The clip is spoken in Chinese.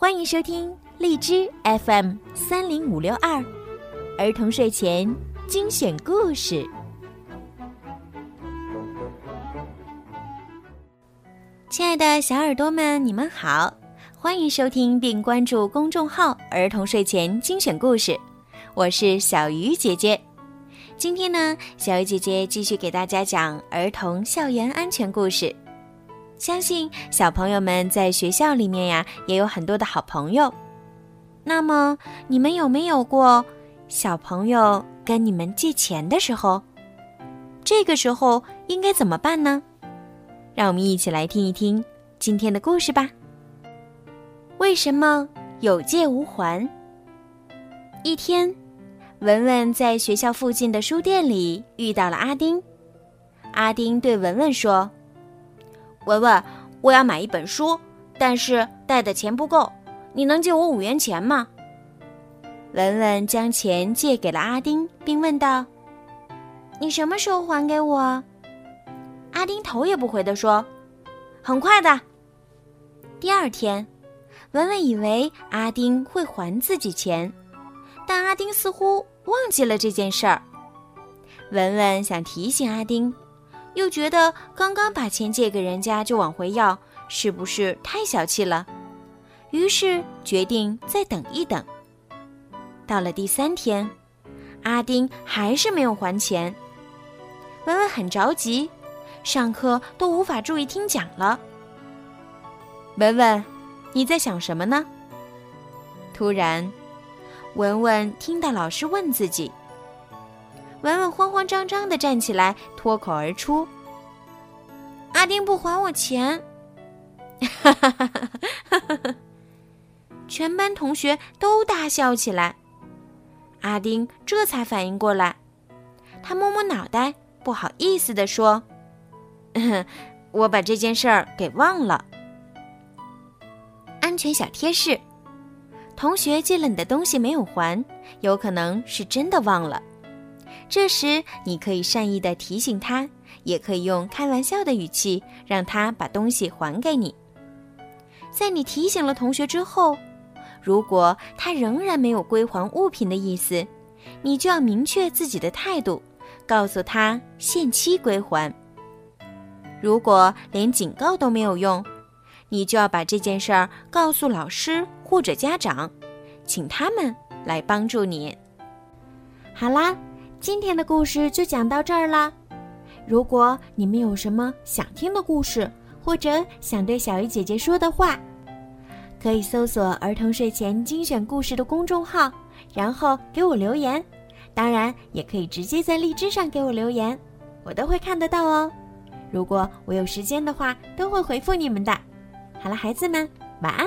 欢迎收听荔枝 FM 三零五六二儿童睡前精选故事。亲爱的小耳朵们，你们好，欢迎收听并关注公众号“儿童睡前精选故事”，我是小鱼姐姐。今天呢，小鱼姐姐继续给大家讲儿童校园安全故事。相信小朋友们在学校里面呀，也有很多的好朋友。那么，你们有没有过小朋友跟你们借钱的时候？这个时候应该怎么办呢？让我们一起来听一听今天的故事吧。为什么有借无还？一天，文文在学校附近的书店里遇到了阿丁。阿丁对文文说。文文，我要买一本书，但是带的钱不够，你能借我五元钱吗？文文将钱借给了阿丁，并问道：“你什么时候还给我？”阿丁头也不回的说：“很快的。”第二天，文文以为阿丁会还自己钱，但阿丁似乎忘记了这件事儿。文文想提醒阿丁。又觉得刚刚把钱借给人家就往回要，是不是太小气了？于是决定再等一等。到了第三天，阿丁还是没有还钱。文文很着急，上课都无法注意听讲了。文文，你在想什么呢？突然，文文听到老师问自己。文文慌慌张张的站起来，脱口而出：“阿丁不还我钱！”哈哈哈哈哈哈！全班同学都大笑起来。阿丁这才反应过来，他摸摸脑袋，不好意思的说：“我把这件事儿给忘了。”安全小贴士：同学借了你的东西没有还，有可能是真的忘了。这时，你可以善意的提醒他，也可以用开玩笑的语气让他把东西还给你。在你提醒了同学之后，如果他仍然没有归还物品的意思，你就要明确自己的态度，告诉他限期归还。如果连警告都没有用，你就要把这件事儿告诉老师或者家长，请他们来帮助你。好啦。今天的故事就讲到这儿啦。如果你们有什么想听的故事，或者想对小鱼姐姐说的话，可以搜索“儿童睡前精选故事”的公众号，然后给我留言。当然，也可以直接在荔枝上给我留言，我都会看得到哦。如果我有时间的话，都会回复你们的。好了，孩子们，晚安。